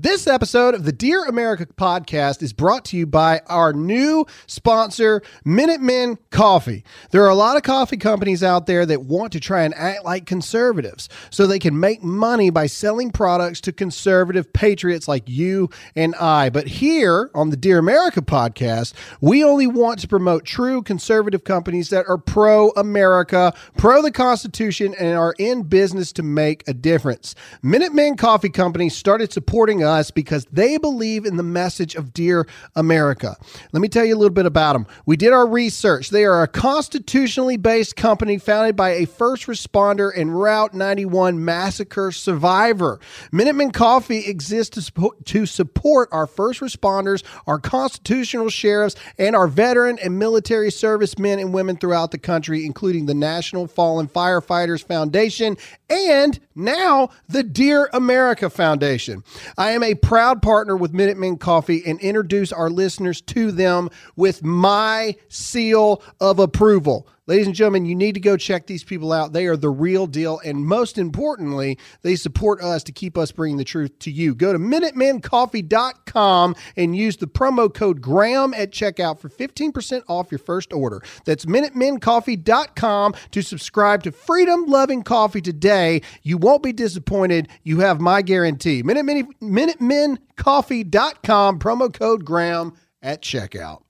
This episode of the Dear America podcast is brought to you by our new sponsor, Minutemen Coffee. There are a lot of coffee companies out there that want to try and act like conservatives so they can make money by selling products to conservative patriots like you and I. But here on the Dear America podcast, we only want to promote true conservative companies that are pro America, pro the Constitution, and are in business to make a difference. Minutemen Coffee Company started supporting us because they believe in the message of Dear America. Let me tell you a little bit about them. We did our research. They are a constitutionally based company founded by a first responder and Route 91 massacre survivor. Minuteman Coffee exists to support, our first responders, our constitutional sheriffs, and our veteran and military service men and women throughout the country, including the National Fallen Firefighters Foundation and now the Dear America Foundation. I am a proud partner with Minutemen Coffee and introduce our listeners to them with my seal of approval. Ladies and gentlemen, you need to go check these people out. They are the real deal. And most importantly, they support us to keep us bringing the truth to you. Go to MinutemenCoffee.com and use the promo code GRAHAM at checkout for 15% off your first order. That's MinutemenCoffee.com to subscribe to freedom loving coffee today. You won't be disappointed. You have my guarantee. Minutemen, MinutemenCoffee.com, promo code GRAHAM at checkout.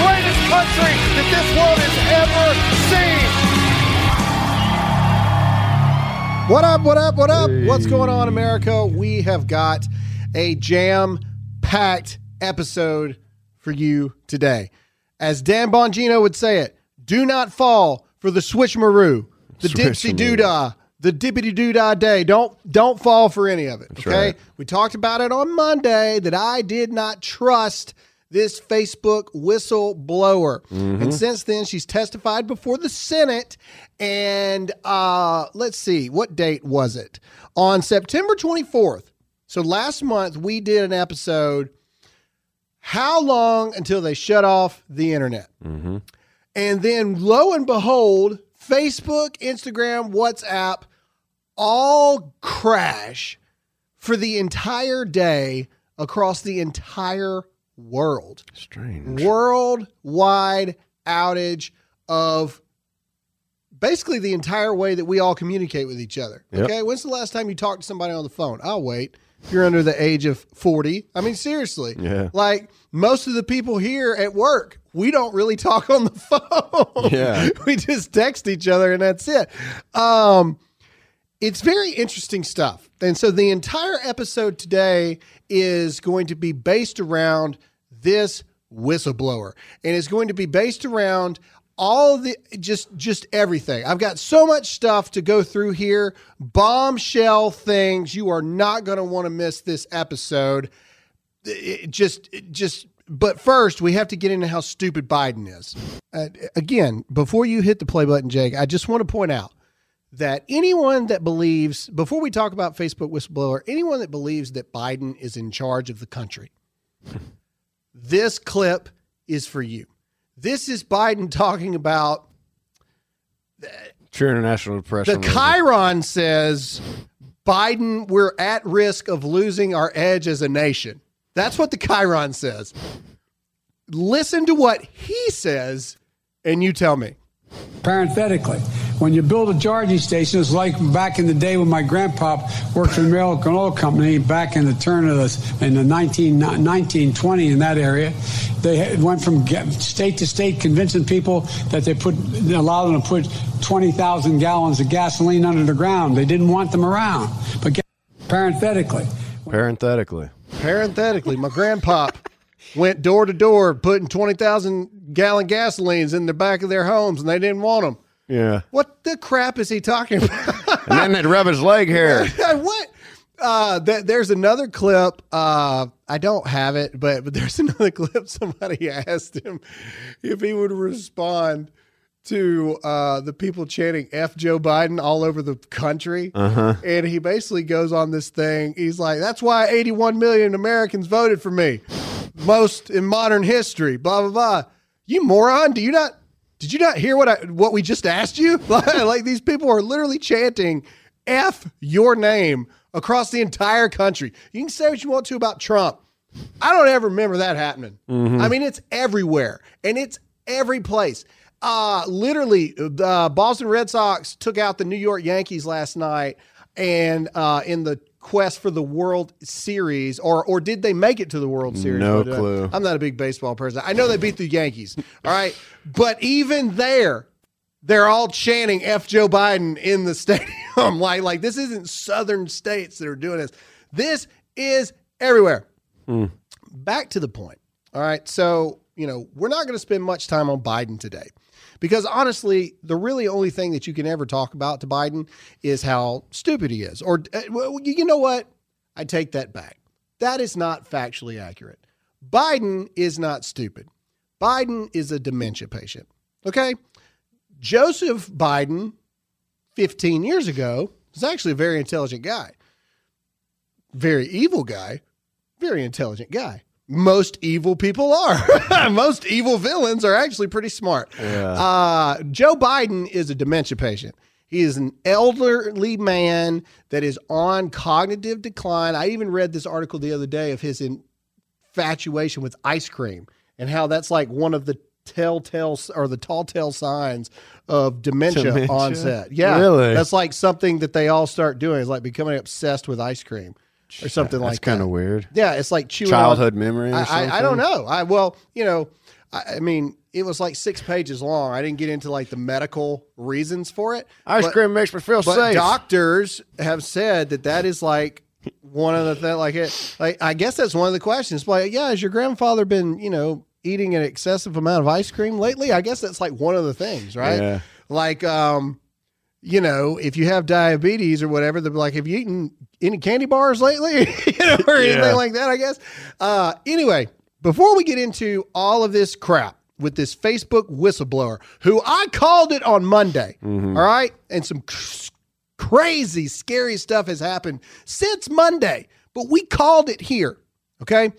Greatest country that this world has ever seen. What up, what up, what up? What's going on, America? We have got a jam packed episode for you today. As Dan Bongino would say it, do not fall for the switchmaroo, the dipsy doodah, the dippity doodah day. Don't don't fall for any of it. okay. right. We talked about it on Monday that I did not trust this Facebook whistleblower. And since then, she's testified before the Senate. And uh, let's see, what date was it? On September 24th. So last month, we did an episode How long until they shut off the internet? And then lo and behold, Facebook, Instagram, WhatsApp all crash for the entire day across the entire world. Strange. Worldwide outage of basically the entire way that we all communicate with each other. Yep. Okay. When's the last time you talked to somebody on the phone? I'll wait. If you're under the age of 40. I mean, seriously. Yeah. Like most of the people here at work, we don't really talk on the phone. Yeah. we just text each other and that's it. Um, it's very interesting stuff. And so the entire episode today is going to be based around this whistleblower and it's going to be based around all the just just everything. I've got so much stuff to go through here, bombshell things. You are not going to want to miss this episode. It just it just but first we have to get into how stupid Biden is. Uh, again, before you hit the play button, Jake, I just want to point out that anyone that believes, before we talk about Facebook whistleblower, anyone that believes that Biden is in charge of the country, this clip is for you. This is Biden talking about True international depression. the. Chiron says Biden, we're at risk of losing our edge as a nation. That's what the Chiron says. Listen to what he says, and you tell me. Parenthetically, when you build a charging station, it's like back in the day when my grandpa worked for the American Oil Company back in the turn of the in the 19, 1920 in that area. They went from state to state convincing people that they put allow them to put 20,000 gallons of gasoline under the ground. They didn't want them around. But parenthetically, Parenthetically. Parenthetically, my grandpop went door to door putting 20,000 gallon gasolines in the back of their homes and they didn't want them. Yeah. What the crap is he talking about? And then they'd rub his leg hair. what? Uh, th- there's another clip. Uh, I don't have it, but but there's another clip. Somebody asked him if he would respond to uh, the people chanting "F Joe Biden" all over the country, and he basically goes on this thing. He's like, "That's why 81 million Americans voted for me, most in modern history." Blah blah blah. You moron! Do you not? Did you not hear what I what we just asked you? like these people are literally chanting "F your name" across the entire country. You can say what you want to about Trump. I don't ever remember that happening. I mean, it's everywhere and it's every place. Uh, literally, the Boston Red Sox took out the New York Yankees last night, and uh, in the quest for the World Series, or or did they make it to the World Series? No clue. I'm not a big baseball person. I know they beat the Yankees. All right, but even there, they're all chanting "F Joe Biden" in the stadium. like, like this isn't southern states that are doing this. This is everywhere. Hmm. Back to the point. All right, so you know we're not going to spend much time on Biden today, because honestly, the really only thing that you can ever talk about to Biden is how stupid he is. Or uh, you know what? I take that back. That is not factually accurate. Biden is not stupid. Biden is a dementia patient. Okay? Joseph Biden, 15 years ago, was actually a very intelligent guy. Very evil guy, very intelligent guy. Most evil people are. Most evil villains are actually pretty smart. Uh, Joe Biden is a dementia patient. He is an elderly man that is on cognitive decline. I even read this article the other day of his infatuation with ice cream and how that's like one of the telltale or the tall tale signs of dementia, Dementia? onset. Yeah, Really? That's like something that they all start doing is like becoming obsessed with ice cream or something That's like that. kind of weird. Yeah, it's like chewing Childhood on- memory or I, I, I don't know. I well, you know, I, I mean, it was like six pages long. I didn't get into like the medical reasons for it. Ice but- cream makes me feel but safe. doctors have said that that is like one of the things. Like it, like I guess that's one of the questions. Like, yeah, has your grandfather been, you know, eating an excessive amount of ice cream lately? I guess that's like one of the things, right? Yeah. Like, um, you know, if you have diabetes or whatever, they'll be like, have you eaten any candy bars lately? you know, or anything like that, I guess. Uh, anyway, before we get into all of this crap with this Facebook whistleblower, who I called it on Monday, all right, and some c- crazy, scary stuff has happened since Monday, but we called it here, okay?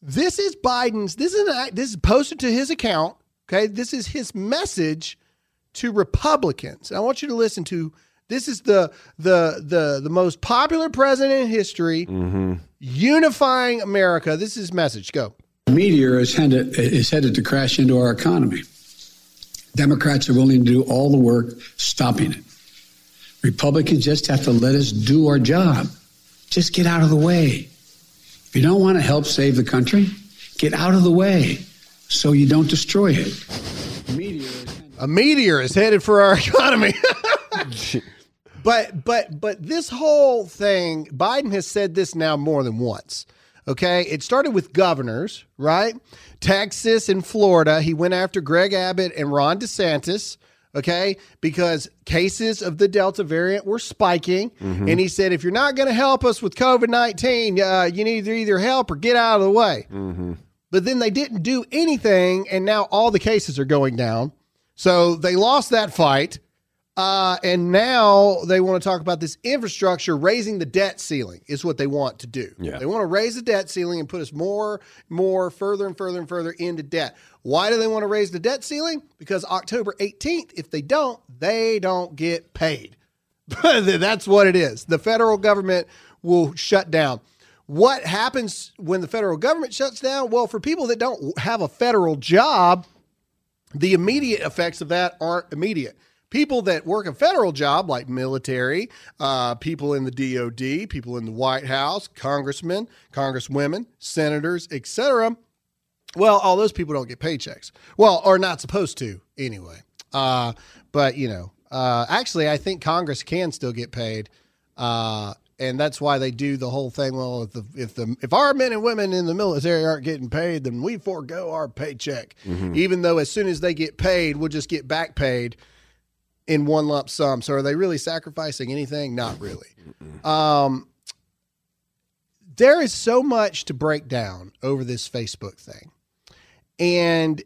This is Biden's. This is an, this is posted to his account. Okay, this is his message to Republicans. I want you to listen to. This is the the the the most popular president in history, mm-hmm. unifying America. This is his message. Go. meteor is headed, is headed to crash into our economy. Democrats are willing to do all the work stopping it. Republicans just have to let us do our job. Just get out of the way. If you don't want to help save the country, get out of the way so you don't destroy it. Meteor is headed- A meteor is headed for our economy. but but but this whole thing, Biden has said this now more than once. Okay, it started with governors, right? Texas and Florida. He went after Greg Abbott and Ron DeSantis. Okay, because cases of the Delta variant were spiking, and he said, if you're not going to help us with COVID nineteen, uh, you need to either help or get out of the way. But then they didn't do anything, and now all the cases are going down. So they lost that fight. Uh, and now they want to talk about this infrastructure, raising the debt ceiling is what they want to do. Yeah. They want to raise the debt ceiling and put us more, more, further and further and further into debt. Why do they want to raise the debt ceiling? Because October 18th, if they don't, they don't get paid. That's what it is. The federal government will shut down. What happens when the federal government shuts down? Well, for people that don't have a federal job, the immediate effects of that aren't immediate. People that work a federal job, like military, uh, people in the DOD, people in the White House, congressmen, congresswomen, senators, etc. Well, all those people don't get paychecks. Well, are not supposed to anyway. Uh, but you know, Uh, actually, I think Congress can still get paid, uh, and that's why they do the whole thing. Well, if the if the if our men and women in the military aren't getting paid, then we forego our paycheck. Even though as soon as they get paid, we'll just get back paid in one lump sum. So are they really sacrificing anything? Not really. Um, there is so much to break down over this Facebook thing. And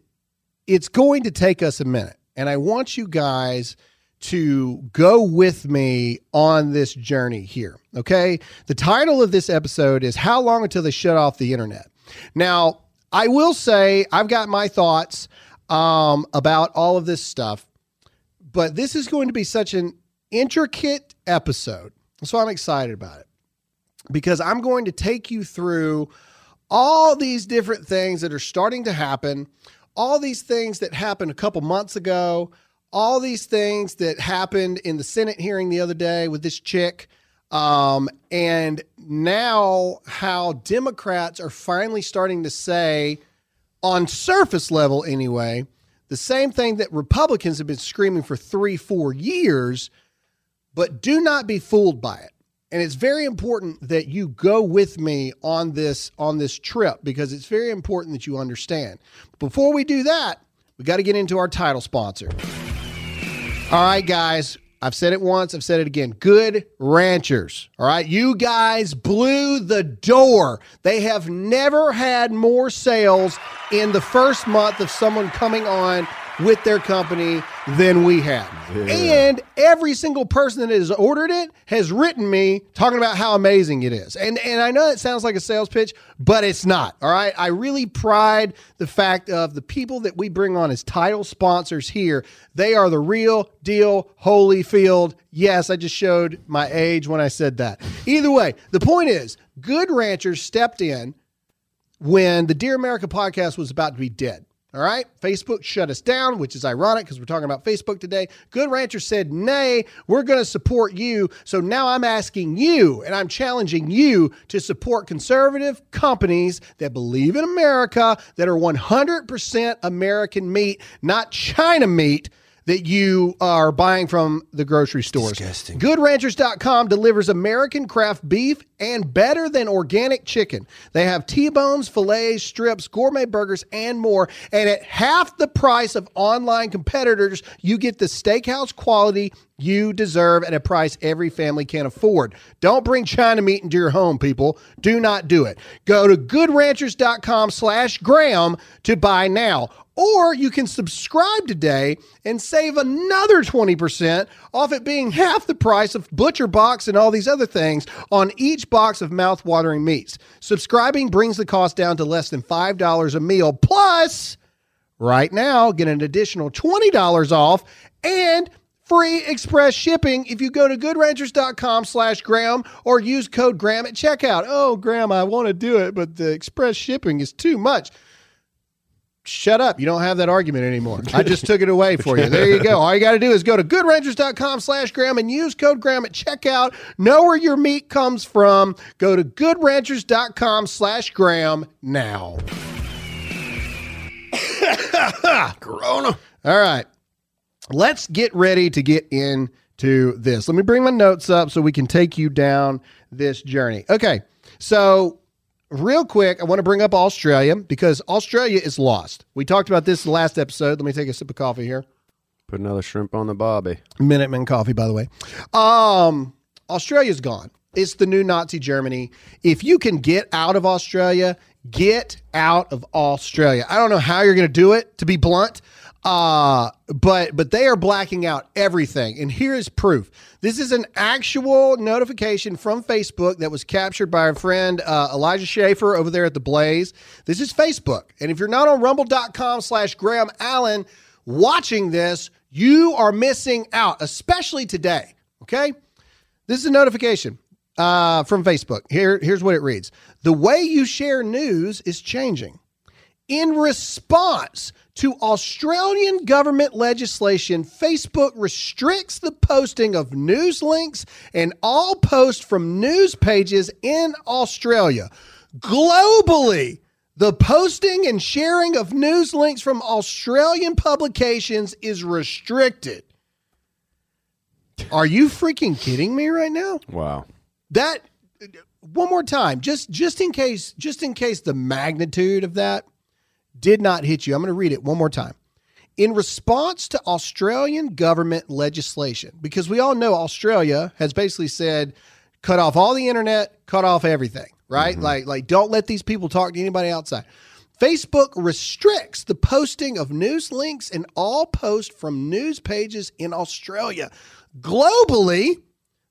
it's going to take us a minute. And I want you guys to go with me on this journey here. Okay. The title of this episode is How Long Until They Shut Off the Internet? Now, I will say I've got my thoughts um, about all of this stuff, but this is going to be such an intricate episode. So I'm excited about it because I'm going to take you through all these different things that are starting to happen, all these things that happened a couple months ago, all these things that happened in the Senate hearing the other day with this chick. Um, and now how Democrats are finally starting to say, on surface level anyway, the same thing that Republicans have been screaming for three, four years, but do not be fooled by it and it's very important that you go with me on this on this trip because it's very important that you understand. Before we do that, we got to get into our title sponsor. All right, guys. I've said it once, I've said it again. Good ranchers. All right. You guys blew the door. They have never had more sales in the first month of someone coming on with their company than we have. And every single person that has ordered it has written me talking about how amazing it is. And and I know it sounds like a sales pitch, but it's not. All right. I really pride the fact of the people that we bring on as title sponsors here. They are the real deal Holyfield. Yes, I just showed my age when I said that. Either way, the point is, Good Ranchers stepped in when the Dear America podcast was about to be dead. All right. Facebook shut us down, which is ironic because we're talking about Facebook today. Good Rancher said, nay, we're going to support you. So now I'm asking you and I'm challenging you to support conservative companies that believe in America, that are 100% American meat, not China meat that you are buying from the grocery stores. Disgusting. GoodRanchers.com delivers American craft beef and better than organic chicken. They have T-bones, fillets, strips, gourmet burgers, and more. And at half the price of online competitors, you get the steakhouse quality you deserve at a price every family can afford. Don't bring China meat into your home, people. Do not do it. Go to goodranchers.com slash Graham to buy now. Or you can subscribe today and save another 20% off it being half the price of Butcher Box and all these other things on each box of mouth-watering meats. Subscribing brings the cost down to less than $5 a meal. Plus, right now, get an additional $20 off and free express shipping if you go to goodranchers.com slash graham or use code graham at checkout oh graham i want to do it but the express shipping is too much shut up. You don't have that argument anymore. I just took it away for you. There you go. All you got to do is go to goodranchers.com slash graham and use code graham at checkout. Know where your meat comes from. Go to goodranchers.com slash graham now. Corona. all right. Let's get ready to get into this. Let me bring my notes up so we can take you down this journey. Okay, so real quick, I want to bring up Australia because Australia is lost. We talked about this last episode. Let me take a sip of coffee here. Put another shrimp on the bobby. Minuteman coffee, by the way. Um, Australia's gone. It's the new Nazi Germany. If you can get out of Australia, get out of Australia. I don't know how you're going to do it, to be blunt. Uh, but but they are blacking out everything. And here is proof. This is an actual notification from Facebook that was captured by our friend uh, Elijah Schaffer over there at the Blaze. This is Facebook. And if you're not on rumble.com slash Graham Allen watching this, you are missing out, especially today. Okay? This is a notification uh, from Facebook. Here, here's what it reads The way you share news is changing. In response to Australian government legislation, Facebook restricts the posting of news links and all posts from news pages in Australia. Globally, the posting and sharing of news links from Australian publications is restricted. Are you freaking kidding me right now? Wow. That one more time, just just in case, just in case the magnitude of that did not hit you. I'm going to read it one more time. In response to Australian government legislation, because we all know Australia has basically said, cut off all the internet, cut off everything, right? Mm-hmm. Like, like don't let these people talk to anybody outside. Facebook restricts the posting of news links and all posts from news pages in Australia. Globally,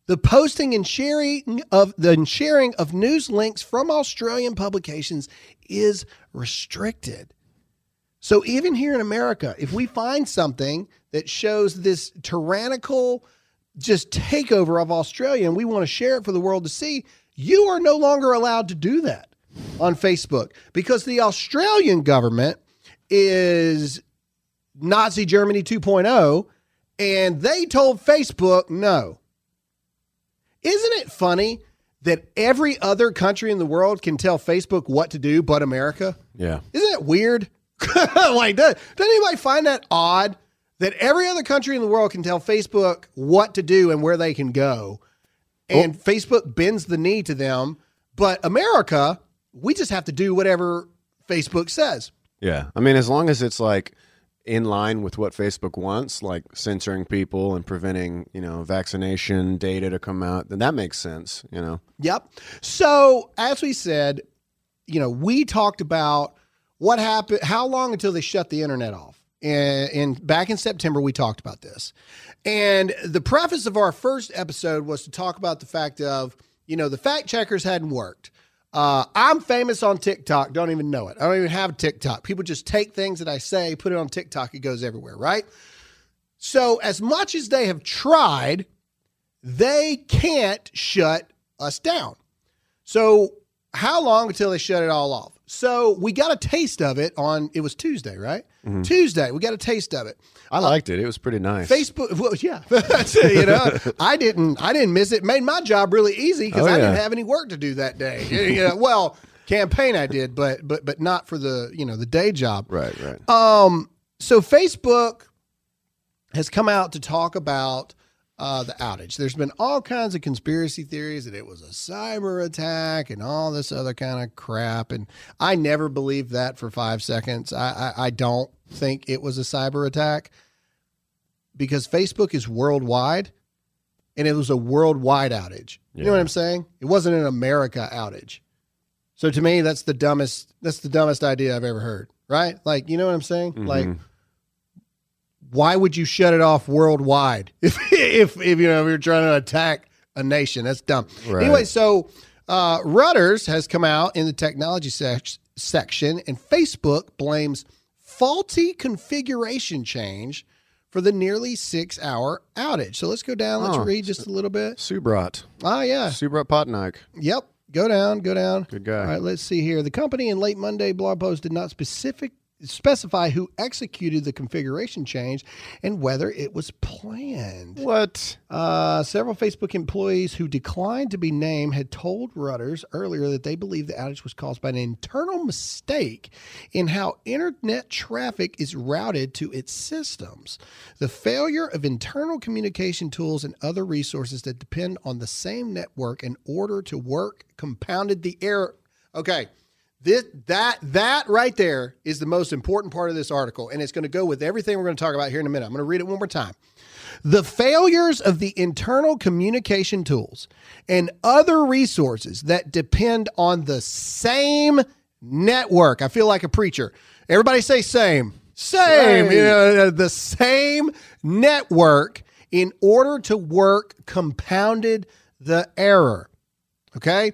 the posting and sharing of the sharing of news links from Australian publications is restricted. So even here in America, if we find something that shows this tyrannical just takeover of Australia and we want to share it for the world to see, you are no longer allowed to do that on Facebook because the Australian government is Nazi Germany 2.0 and they told Facebook no. Isn't it funny that every other country in the world can tell Facebook what to do but America? Yeah. Isn't that weird? like, does, does anybody find that odd that every other country in the world can tell Facebook what to do and where they can go? Oh. And Facebook bends the knee to them, but America, we just have to do whatever Facebook says. Yeah. I mean, as long as it's like in line with what Facebook wants, like censoring people and preventing, you know, vaccination data to come out, then that makes sense, you know. Yep. So, as we said, you know, we talked about what happened, how long until they shut the internet off. And, and back in September, we talked about this. And the preface of our first episode was to talk about the fact of, you know, the fact checkers hadn't worked. Uh, I'm famous on TikTok, don't even know it. I don't even have TikTok. People just take things that I say, put it on TikTok, it goes everywhere, right? So, as much as they have tried, they can't shut us down. So, how long until they shut it all off? So, we got a taste of it on, it was Tuesday, right? Tuesday, we got a taste of it. I liked it. It was pretty nice. Facebook, well, yeah, you know, I didn't, I didn't miss it. Made my job really easy because Oh, I didn't have any work to do that day. You know, well, campaign I did, but but but not for the you know the day job. Right, right. Um, so Facebook has come out to talk about uh, the outage. There's been all kinds of conspiracy theories that it was a cyber attack and all this other kind of crap. And I never believed that for five seconds. I, I, I don't think it was a cyber attack because Facebook is worldwide and it was a worldwide outage. You know what I'm saying? It wasn't an America outage. So to me, that's the dumbest. That's the dumbest idea I've ever heard. Right? Like, you know what I'm saying? Like, why would you shut it off worldwide if if if you know if you're trying to attack a nation? That's dumb. Right. Anyway, so uh, Reuters has come out in the technology sec- section, and Facebook blames faulty configuration change for the nearly six hour outage. So let's go down. Let's Oh. read just a little bit. Subrat. Ah, yeah. Subrat Patnaik. Yep. Go down, go down. Good guy. All right, let's see here. The company in late Monday blog post did not specific specify who executed the configuration change and whether it was planned. What? Uh, several Facebook employees who declined to be named had told Reuters earlier that they believe the outage was caused by an internal mistake in how internet traffic is routed to its systems. The failure of internal communication tools and other resources that depend on the same network in order to work compounded the error. Okay. This, that that right there is the most important part of this article, and it's going to go with everything we're going to talk about here in a minute. I'm going to read it one more time. The failures of the internal communication tools and other resources that depend on the same network. I feel like a preacher. Everybody say same. Same. Same. You know, the same network in order to work compounded the error. Okay?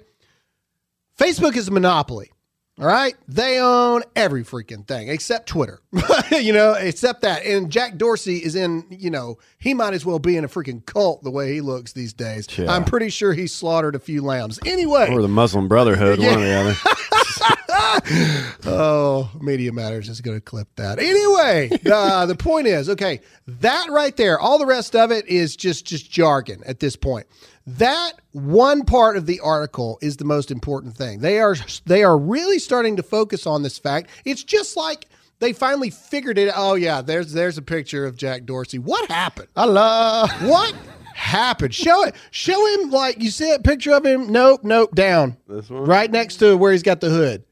Facebook is a monopoly. All right. They own every freaking thing except Twitter, you know, except that. And Jack Dorsey is in, you know, he might as well be in a freaking cult the way he looks these days. Yeah. I'm pretty sure he slaughtered a few lambs. Anyway. Or the Muslim Brotherhood, one or the other. Oh, Media Matters is going to clip that. Anyway, uh, the point is, okay, that right there, all the rest of it is just just jargon at this point. That one part of the article is the most important thing. They are they are really starting to focus on this fact. It's just like they finally figured it. Oh yeah, there's there's a picture of Jack Dorsey. What happened? Allah. What happened? Show it. Show him like you see picture of him. Nope, nope, down. This one? Right next to where he's got the hood.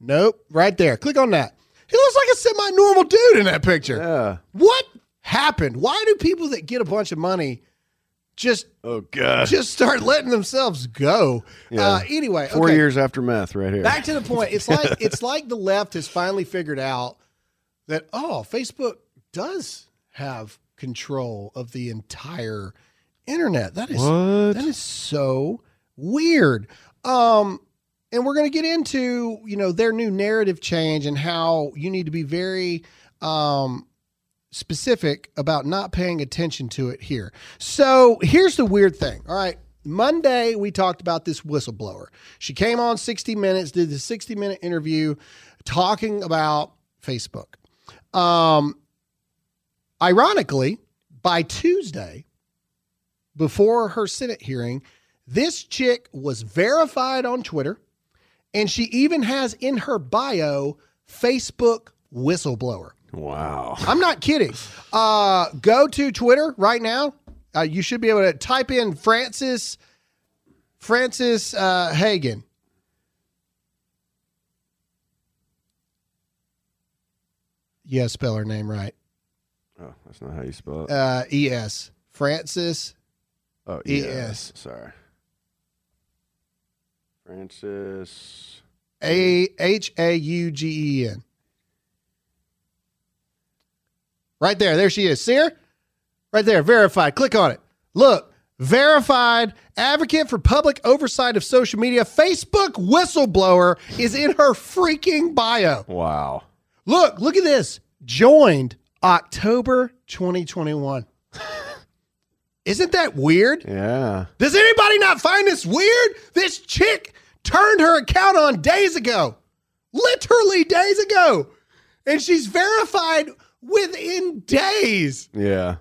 Nope, right there. Click on that. He looks like a semi-normal dude in that picture. Yeah. What happened? Why do people that get a bunch of money just Oh god. just start letting themselves go? Yeah. Uh, anyway, Four okay. years after meth, right here. Back to the point. It's like it's like the left has finally figured out that oh, Facebook does have control of the entire internet. That is What? that is so weird. Um and we're going to get into, you know, their new narrative change and how you need to be very um specific about not paying attention to it here. So, here's the weird thing. All right, Monday we talked about this whistleblower. She came on 60 minutes, did the 60 minute interview talking about Facebook. Um ironically, by Tuesday, before her Senate hearing, this chick was verified on Twitter, and she even has in her bio Facebook whistleblower. Wow. I'm not kidding. Uh, go to Twitter right now. Uh, you should be able to type in Francis Francis uh, Haugen. Yeah, spell her name right. Oh, that's not how you spell it. Uh, E S Francis. oh, E S. Sorry. Francis. A H A U G E N. Right there. There she is. See her? Right there. Verified. Click on it. Look. Verified advocate for public oversight of social media. Facebook whistleblower is in her freaking bio. Wow. Look, look at this. Joined October 2021. Isn't that weird? Yeah. Does anybody not find this weird? This chick turned her account on days ago, literally days ago, and she's verified within days. Yeah.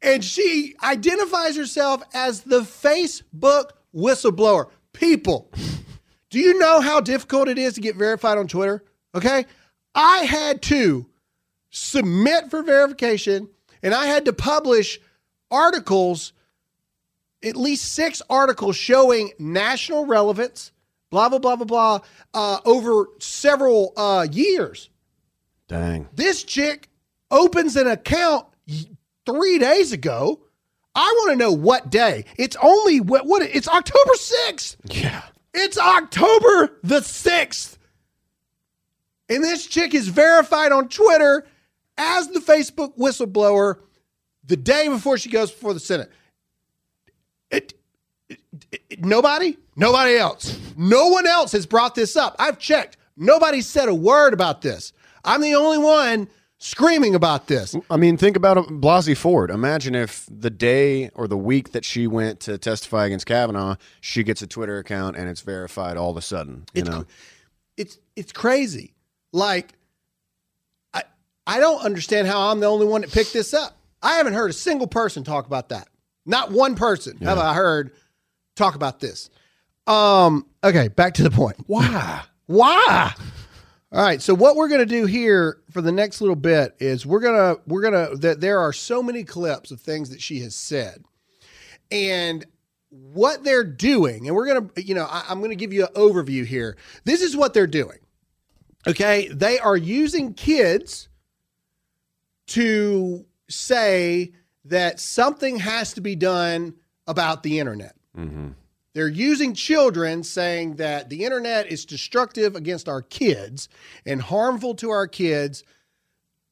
And she identifies herself as the Facebook whistleblower. People, do you know how difficult it is to get verified on Twitter? Okay. I had to submit for verification and I had to publish articles, at least six articles showing national relevance, blah, blah, blah, blah, blah, uh, over several uh, years. Dang. This chick opens an account three days ago. I want to know what day. It's only what, what it's October 6th. Yeah. It's October the 6th. And this chick is verified on Twitter as the Facebook whistleblower the day before she goes before the Senate. It, it- it- nobody, nobody else, no one else has brought this up. I've checked. Nobody said a word about this. I'm the only one screaming about this. I mean, think about Blasey Ford. Imagine if the day or the week that she went to testify against Kavanaugh, she gets a Twitter account and it's verified all of a sudden. You It's know, it's it's crazy. Like I I don't understand how I'm the only one that picked this up. I haven't heard a single person talk about that. Not one person have I heard talk about this. Um okay, back to the point. Why? Why? All right, so what we're going to do here for the next little bit is we're going to we're going to that there are so many clips of things that she has said. And what they're doing, and we're going to, you know, I, I'm going to give you an overview here. This is what they're doing. Okay. They are using kids to say that something has to be done about the internet. Mm-hmm. They're using children saying that the internet is destructive against our kids and harmful to our kids,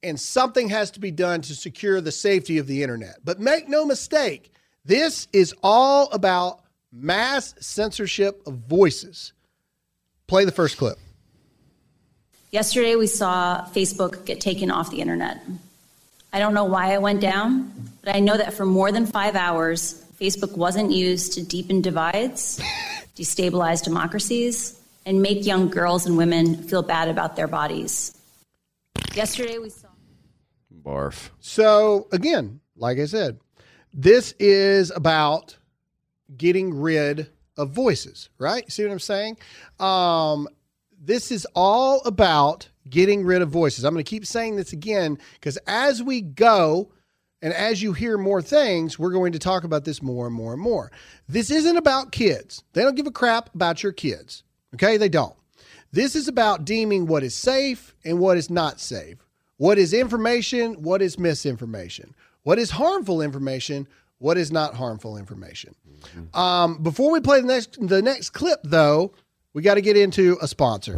and something has to be done to secure the safety of the internet. But make no mistake, this is all about mass censorship of voices. Play the first clip. Yesterday, we saw Facebook get taken off the internet. I don't know why I went down, but I know that for more than five hours, Facebook wasn't used to deepen divides, destabilize democracies, and make young girls and women feel bad about their bodies. Yesterday, we saw. barf. So, again, like I said, this is about getting rid of voices, right? See what I'm saying? Um, this is all about getting rid of voices. I'm going to keep saying this again because as we go And as you hear more things, we're going to talk about this more and more and more. This isn't about kids. They don't give a crap about your kids. Okay? They don't. This is about deeming what is safe and what is not safe. What is information? What is misinformation? What is harmful information? What is not harmful information? Um, before we play the next the next clip, though, we got to get into a sponsor.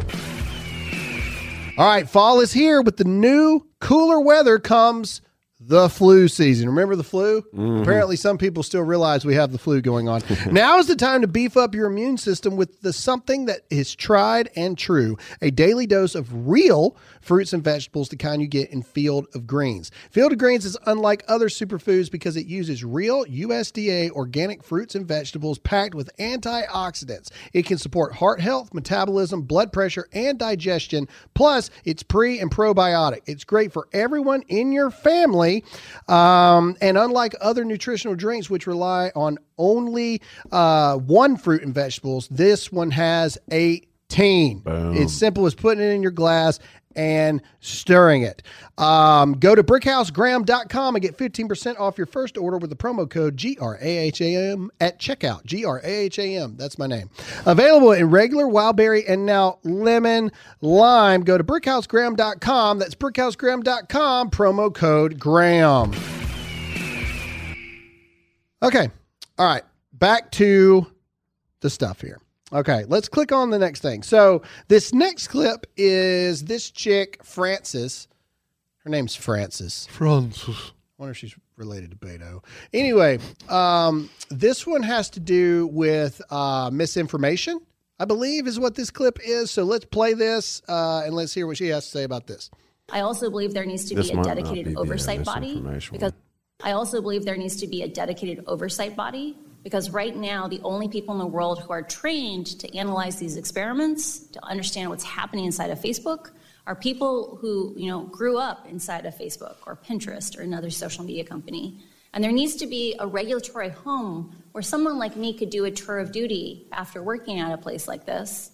All right, fall is here. With the new cooler weather comes the flu season. Remember the flu? Mm-hmm. Apparently, some people still realize we have the flu going on. now is the time to beef up your immune system with the something that is tried and true a daily dose of real fruits and vegetables, the kind you get in Field of Greens. Field of Greens is unlike other superfoods because it uses real USDA organic fruits and vegetables packed with antioxidants. It can support heart health, metabolism, blood pressure, and digestion. Plus, it's pre and probiotic. It's great for everyone in your family. Um, and unlike other nutritional drinks, which rely on only uh, one fruit and vegetables, this one has 18. It's simple as putting it in your glass and stirring it. Um, go to brickhousegraham.com and get 15% off your first order with the promo code GRAHAM at checkout. GRAHAM, that's my name. Available in regular, wild berry, and now lemon lime. Go to brickhousegraham.com. That's brickhousegraham.com, promo code Graham. Okay. All right. Back to the stuff here. Okay, let's click on the next thing. So this next clip is this chick, Frances. Her name's Frances. Francis. I wonder if she's related to Beto. Anyway, um, this one has to do with uh, misinformation, I believe is what this clip is. So let's play this uh, and let's hear what she has to say about this. I also believe there needs to This be a dedicated be oversight body because one. I also believe there needs to be a dedicated oversight body because right now the only people in the world who are trained to analyze these experiments, to understand what's happening inside of Facebook, are people who, you know, grew up inside of Facebook or Pinterest or another social media company. And there needs to be a regulatory home where someone like me could do a tour of duty after working at a place like this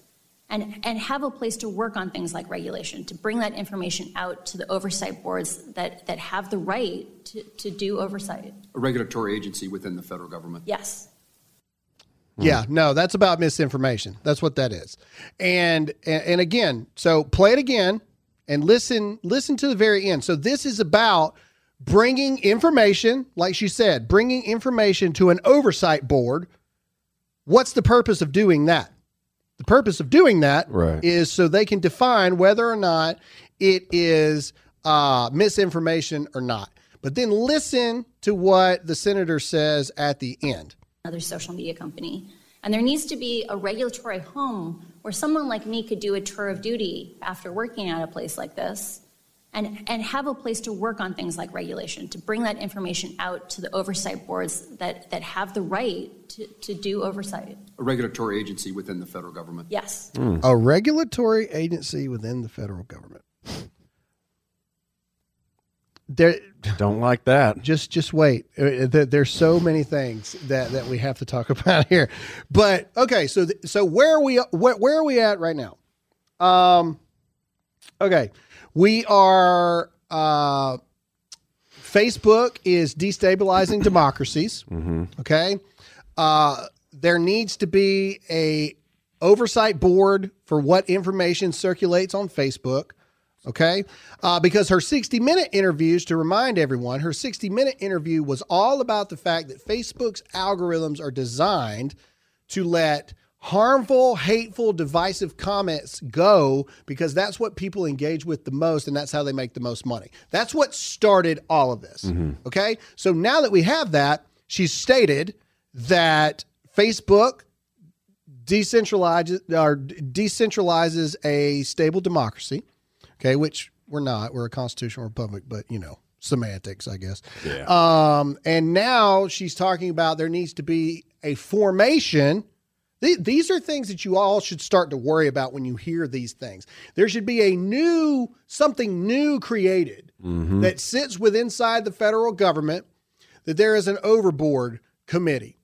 and, and have a place to work on things like regulation, to bring that information out to the oversight boards that, that have the right to, to do oversight. a regulatory agency within the federal government. Yes. Hmm. Yeah, no, that's about misinformation. That's what that is. And, and and again, so play it again and listen listen to the very end. So this is about bringing information, like she said, bringing information to an oversight board. What's the purpose of doing that? The purpose of doing that is Right. so they can define whether or not it is uh, misinformation or not. But then listen to what the senator says at the end. Another social media company. And there needs to be a regulatory home where someone like me could do a tour of duty after working at a place like this and, and have a place to work on things like regulation, to bring that information out to the oversight boards that, that have the right to, to do oversight. A regulatory agency within the federal government. Yes. A regulatory agency within the federal government. There, Don't like that. just just wait. Uh, There's so many things that that we have to talk about here. But okay, so so where are we where, where are we at right now? Um, okay, we are. Uh, Facebook is destabilizing democracies. Okay, uh, there needs to be a oversight board for what information circulates on Facebook. Okay, uh, because her 60 minute interviews, to remind everyone, her 60 minute interview was all about the fact that Facebook's algorithms are designed to let harmful, hateful, divisive comments go because that's what people engage with the most and that's how they make the most money. That's what started all of this. Okay. So now that we have that, she's stated that Facebook decentralizes or decentralizes a stable democracy. Okay, which we're not. We're a constitutional republic, but you know, semantics, I guess. Yeah. Um, and now she's talking about there needs to be a formation. Th- These are things that you all should start to worry about when you hear these things. There should be a new, something new created mm-hmm. that sits with inside the federal government, that there is an overboard committee.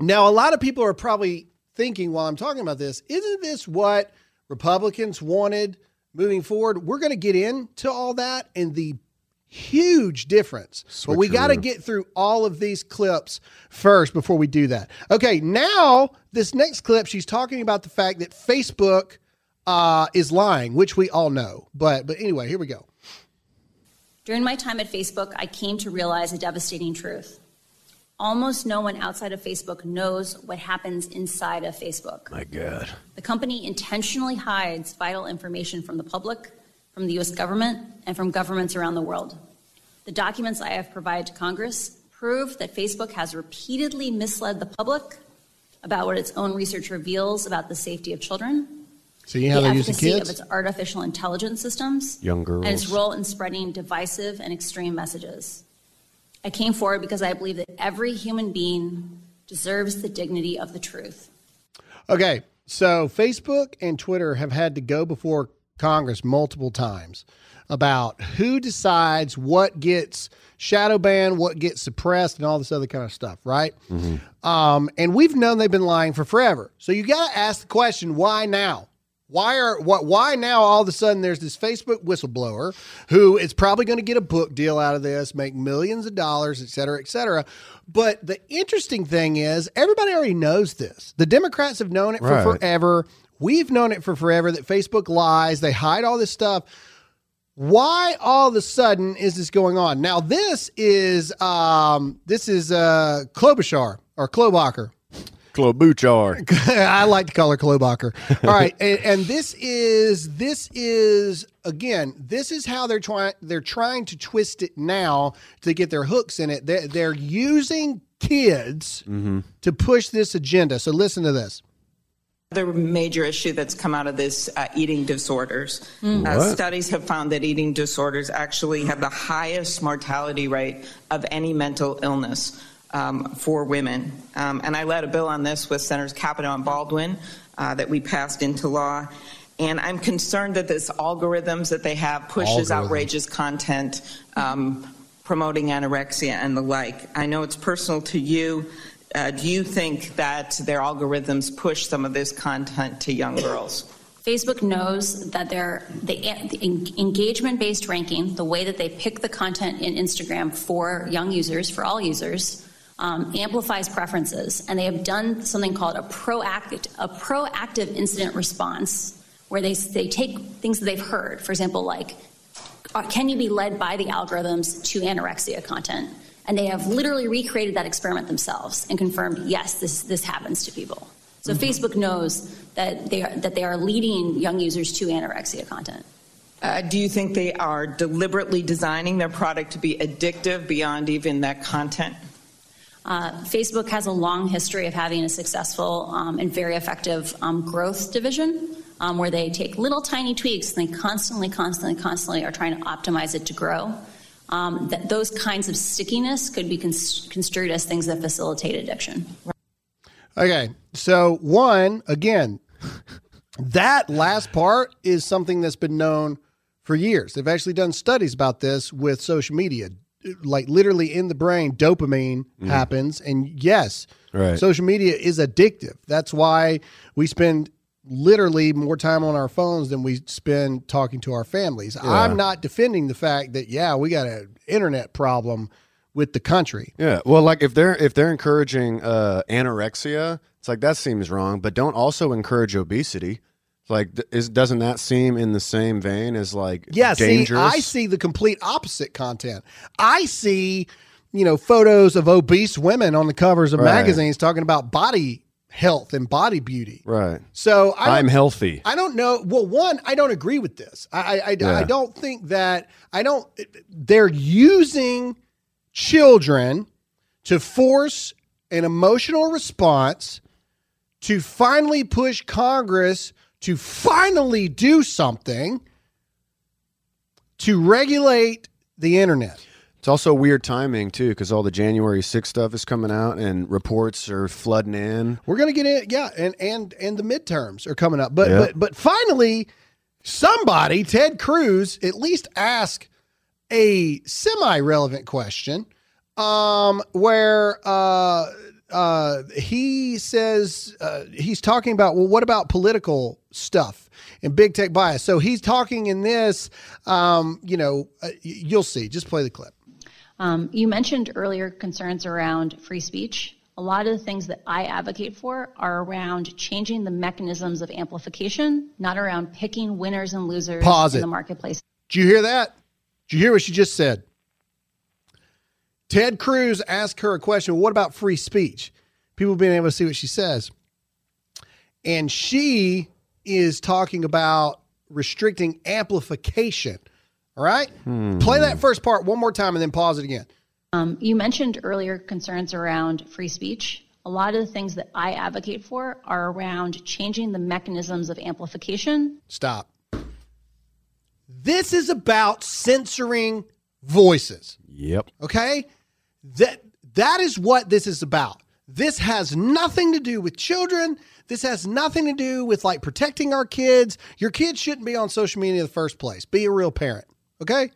Now, a lot of people are probably thinking while I'm talking about this, isn't this what Republicans wanted moving forward? We're going to get into all that in the huge difference. But we got to get through all of these clips first before we do that. Okay, now this next clip, she's talking about the fact that Facebook uh, is lying, which we all know. But but anyway, here we go. During my time at Facebook, I came to realize a devastating truth. Almost no one outside of Facebook knows what happens inside of Facebook. My God. The company intentionally hides vital information from the public, from the US government, and from governments around the world. The documents I have provided to Congress prove that Facebook has repeatedly misled the public about what its own research reveals about the safety of children, See how the they're using efficacy of its artificial intelligence systems, Young girls. and its role in spreading divisive and extreme messages. I came forward because I believe that every human being deserves the dignity of the truth. Okay, so Facebook and Twitter have had to go before Congress multiple times about who decides what gets shadow banned, what gets suppressed, and all this other kind of stuff, right? Um, and we've known they've been lying for forever. So you got to ask the question: Why now? Why are what? Why now? All of a sudden, there's this Facebook whistleblower who is probably going to get a book deal out of this, make millions of dollars, et cetera, et cetera. But the interesting thing is, everybody already knows this. The Democrats have known it for forever. We've known it for forever that Facebook lies. They hide all this stuff. Why all of a sudden is this going on? Now this is um this is uh Klobuchar or Klobacher. Klobuchar. I like to call her Klobacher. All right, and, and this is this is again this is how they're trying they're trying to twist it now to get their hooks in it. They're, they're using kids to push this agenda. So listen to this. The major issue that's come out of this uh, eating disorders. Uh, studies have found that eating disorders actually have the highest mortality rate of any mental illness um, for women. Um, and I led a bill on this with Senators Capito and Baldwin uh, that we passed into law. And I'm concerned that this algorithms that they have pushes Algorithms. outrageous content, um, promoting anorexia and the like. I know it's personal to you. Uh, do you think that their algorithms push some of this content to young girls? Facebook knows that their the, the engagement-based ranking, the way that they pick the content in Instagram for young users, for all users, um, amplifies preferences, and they have done something called a proactive a proactive incident response, where they they take things that they've heard, for example, like uh, can you be led by the algorithms to anorexia content? And they have literally recreated that experiment themselves and confirmed, yes, this, this happens to people. So Facebook knows that they, are, that they are leading young users to anorexia content. Uh, do you think they are deliberately designing their product to be addictive beyond even that content? Uh, Facebook has a long history of having a successful um, and very effective um, growth division um, where they take little tiny tweaks and they constantly, constantly, constantly are trying to optimize it to grow. Um, that those kinds of stickiness could be cons- construed as things that facilitate addiction. Okay, so one again, that last part is something that's been known for years. They've actually done studies about this with social media. Like literally in the brain, dopamine happens, and yes, Right. social media is addictive. That's why we spend literally more time on our phones than we spend talking to our families. I'm not defending the fact that yeah, we got an internet problem with the country. Yeah. Well, like if they're if they're encouraging uh, anorexia, it's like that seems wrong. But don't also encourage obesity. Like, is doesn't that seem in the same vein as like Yeah, dangerous? see, I see the complete opposite content. I see, you know, photos of obese women on the covers of Right. magazines talking about body health and body beauty. Right. So I I'm healthy. I don't know. Well, one, I don't agree with this. I, I, I, Yeah. I don't think that I don't. They're using children to force an emotional response to finally push Congress to finally do something to regulate the internet. It's also weird timing too, because all the January 6th stuff is coming out and reports are flooding in. We're gonna get it, yeah, and and and the midterms are coming up. But Yeah. but but finally, somebody, Ted Cruz, at least ask a semi-relevant question, um, where uh, uh, he says uh, he's talking about well, what about political stuff and big tech bias? So he's talking in this. Um, you know, uh, you'll see. Just play the clip. Um, you mentioned earlier concerns around free speech. A lot of the things that I advocate for are around changing the mechanisms of amplification, not around picking winners and losers Pause in it. the marketplace. Did you hear that? Did you hear what she just said? Ted Cruz asked her a question. What about free speech? People being able to see what she says. And she is talking about restricting amplification. All right? Play that first part one more time and then pause it again. Um, you mentioned earlier concerns around free speech. A lot of the things that I advocate for are around changing the mechanisms of amplification, Stop. This is about censoring voices. Yep. Okay? That that is what this is about. This has nothing to do with children. This has nothing to do with like protecting our kids. Your kids shouldn't be on social media in the first place. Be a real parent. Okay?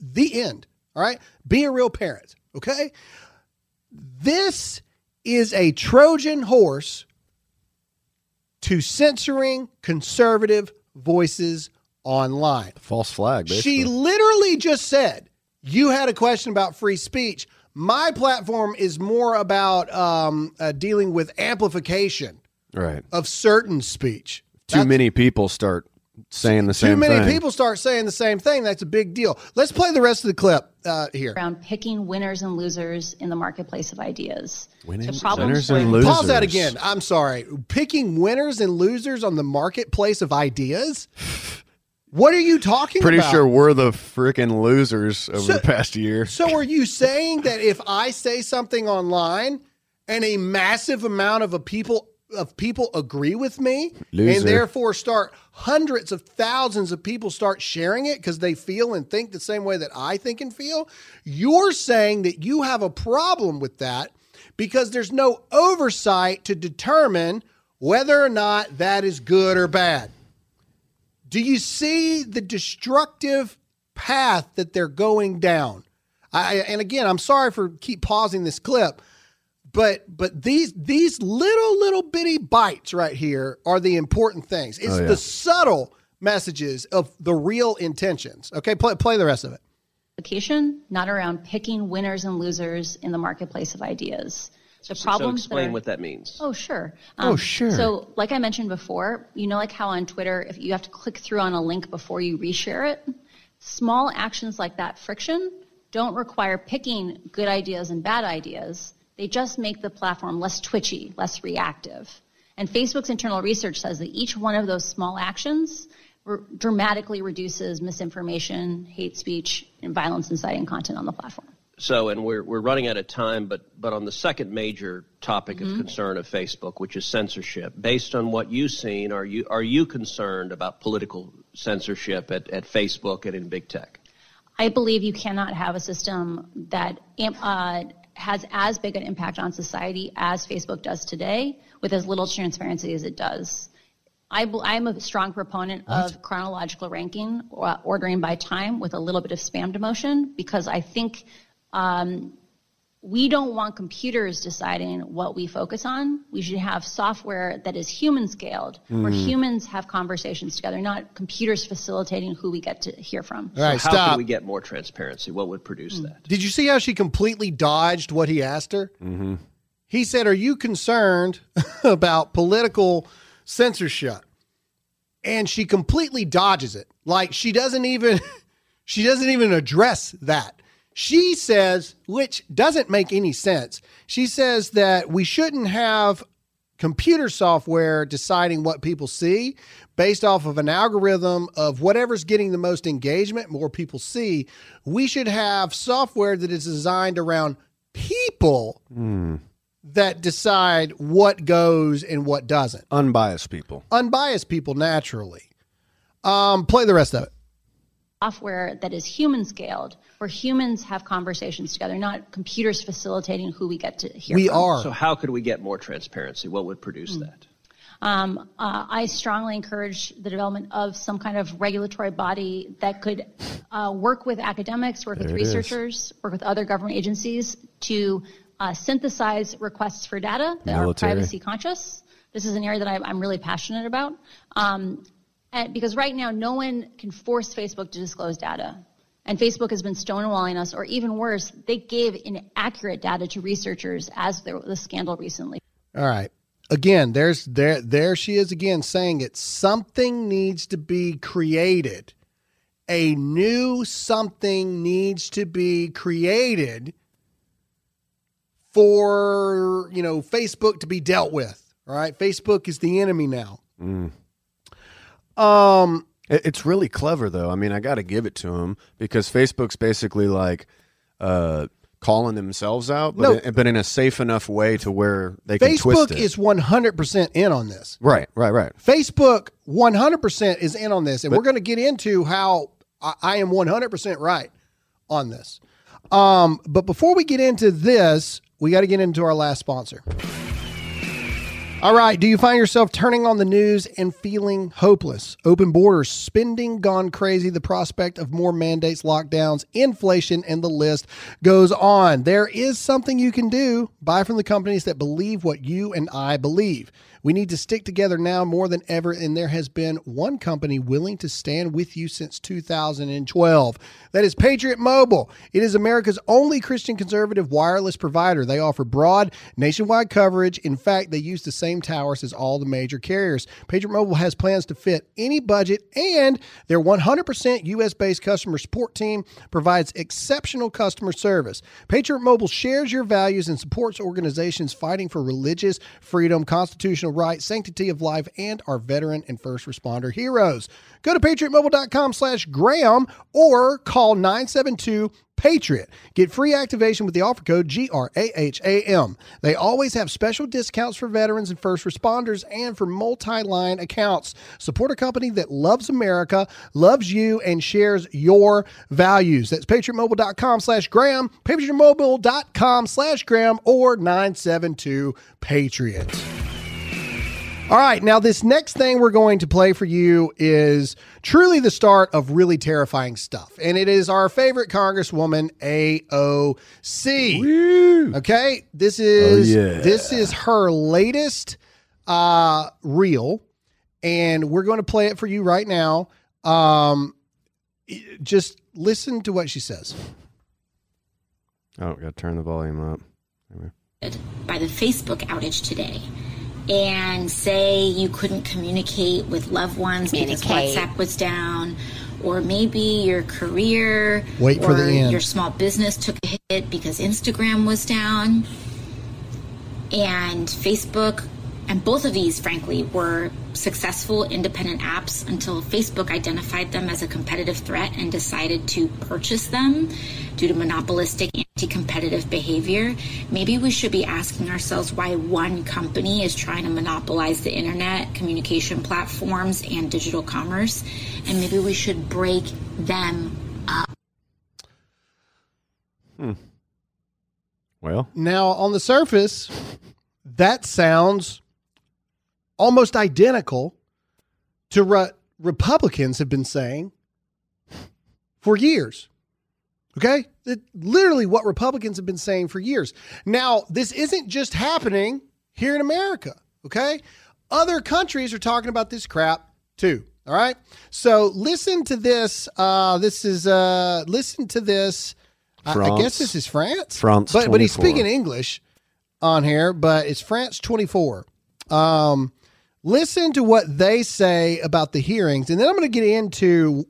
The end. All right? Be a real parent. Okay? This is a Trojan horse to censoring conservative voices online. False flag. Basically. She literally just said, You had a question about free speech. My platform is more about um, uh, dealing with amplification right. of certain speech. Too That's- many people start saying the same thing. Too many thing. people start saying the same thing. That's a big deal. Let's play the rest of the clip uh, here. around picking winners and losers in the marketplace of ideas. Winners- problems winners and losers. Pause that again. I'm sorry. Picking winners and losers on the marketplace of ideas? What are you talking Pretty about? sure we're the freaking losers over So- the past year. So are you saying that if I say something online and a massive amount of a people of people agree with me Loser. and therefore start hundreds of thousands of people start sharing it because they feel and think the same way that I think and feel, you're saying that you have a problem with that because there's no oversight to determine whether or not that is good or bad. Do you see the destructive path that they're going down? I, and again, I'm sorry for keep pausing this clip, but but these these little little bitty bites right here are the important things. It's Oh, yeah. the subtle messages of the real intentions. Okay, play play the rest of it. Application, not around picking winners and losers in the marketplace of ideas. The So problems explain that are, what that means. Oh, sure. Oh, um, sure. So, like I mentioned before, you know, like how on Twitter, if you have to click through on a link before you reshare it, small actions like that friction don't require picking good ideas and bad ideas. They just make the platform less twitchy, less reactive. And Facebook's internal research says that each one of those small actions dramatically reduces misinformation, hate speech, and violence inciting content on the platform. So, and we're, we're running out of time, but, but on the second major topic Mm-hmm. of concern of Facebook, which is censorship, based on what you've seen, are you, are you concerned about political censorship at, at Facebook and in big tech? I believe you cannot have a system that uh, has as big an impact on society as Facebook does today with as little transparency as it does. I I'm a strong proponent of chronological ranking, or ordering by time with a little bit of spam demotion, because I think um, we don't want computers deciding what we focus on. We should have software that is human scaled, where humans have conversations together, not computers facilitating who we get to hear from. All right, How stop. can we get more transparency? What would produce Hmm. that? Did you see how she completely dodged what he asked her? Mm-hmm. He said, "Are you concerned about political censorship?" And she completely dodges it. Like she doesn't even she doesn't even address that. She says, which doesn't make any sense. She says that we shouldn't have computer software deciding what people see based off of an algorithm of whatever's getting the most engagement, more people see. We should have software that is designed around people that decide what goes and what doesn't. Unbiased people. Unbiased people naturally. Um, play the rest of it. software that is human scaled, where humans have conversations together, not computers facilitating who we get to hear We from. are. So, how could we get more transparency? What would produce that? Um, uh, I strongly encourage the development of some kind of regulatory body that could uh, work with academics, work with There it is. researchers, work with other government agencies to uh, synthesize requests for data that Military. are privacy conscious. This is an area that I, I'm really passionate about. Um, and because right now, no one can force Facebook to disclose data. And Facebook has been stonewalling us, or even worse, they gave inaccurate data to researchers as there was a scandal recently. All right. Again, there's there there she is again saying it. Something needs to be created. A new something needs to be created for you know Facebook to be dealt with. All right, Facebook is the enemy now. Um, It- It's really clever, though. I mean, I got to give it to them because Facebook's basically like uh, calling themselves out, but, No. in, but in a safe enough way to where they can twist Facebook it. is 100% in on this. right, right, right. Facebook 100% is in on this, and we're going to get into how I, I am 100% right on this. Um, but before we get into this, we got to get into our last sponsor. All right. Do you find yourself turning on the news and feeling hopeless? Open borders, spending gone crazy, the prospect of more mandates, lockdowns, inflation, and the list goes on. There is something you can do. Buy from the companies that believe what you and I believe. We need to stick together now more than ever, and there has been one company willing to stand with you since 2012. That is Patriot Mobile. It is America's only Christian conservative wireless provider. They offer broad nationwide coverage. In fact, they use the same towers as all the major carriers. Patriot Mobile has plans to fit any budget, and their 100% US based customer support team provides exceptional customer service. Patriot Mobile shares your values and supports organizations fighting for religious freedom, constitutional rights, sanctity of life, and our veteran and first responder heroes. Go to patriotmobile.com slash Graham or call 972 Patriot. Get free activation with the offer code GRAHAM. They always have special discounts for veterans and first responders and for multi line accounts. Support a company that loves America, loves you, and shares your values. That's patriotmobile.com slash Graham, patriotmobile.com slash Graham, or 972 Patriot. All right, now this next thing we're going to play for you is truly the start of really terrifying stuff. And it is our favorite Congresswoman AOC. Okay? This is yeah. this is her latest uh reel and we're going to play it for you right now. Um just listen to what she says. Oh, got to turn the volume up. by the Facebook outage today and say you couldn't communicate with loved ones because Communicate. WhatsApp was down, or maybe your career Wait or for the end. your small business took a hit because Instagram was down, and Facebook. And both of these, frankly, were successful independent apps until Facebook identified them as a competitive threat and decided to purchase them due to monopolistic anti competitive behavior. Maybe we should be asking ourselves why one company is trying to monopolize the internet, communication platforms, and digital commerce. And maybe we should break them up. Hmm. Well, Now, on the surface, that sounds almost identical to what Republicans have been saying for years. Okay? It, literally what Republicans have been saying for years. Now, this isn't just happening here in America. Okay? Other countries are talking about this crap too. All right? So listen to this. Uh, this is, uh, listen to this. I- I guess this is France. France But, but he's speaking English on here, but it's France 24. Um, listen to what they say about the hearings, and then I'm going to get into.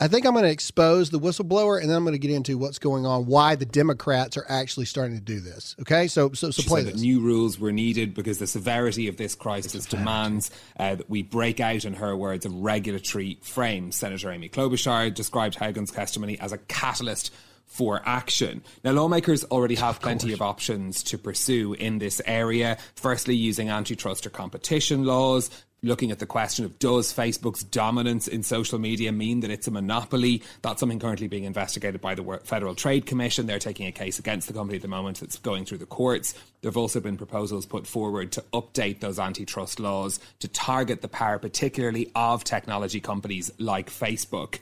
I think I'm going to expose the whistleblower, and then I'm going to get into what's going on, why the Democrats are actually starting to do this. Okay, so so so She play this. new rules were needed because the severity of this crisis demands uh, that we break out, in her words, a regulatory frame. Senator Amy Klobuchar described Haugen's testimony as a catalyst for action. Now, lawmakers already have plenty of options to pursue in this area. Firstly, using antitrust or competition laws. Looking at the question of does Facebook's dominance in social media mean that it's a monopoly? That's something currently being investigated by the Federal Trade Commission. They're taking a case against the company at the moment. It's going through the courts. There have also been proposals put forward to update those antitrust laws to target the power, particularly of technology companies like Facebook.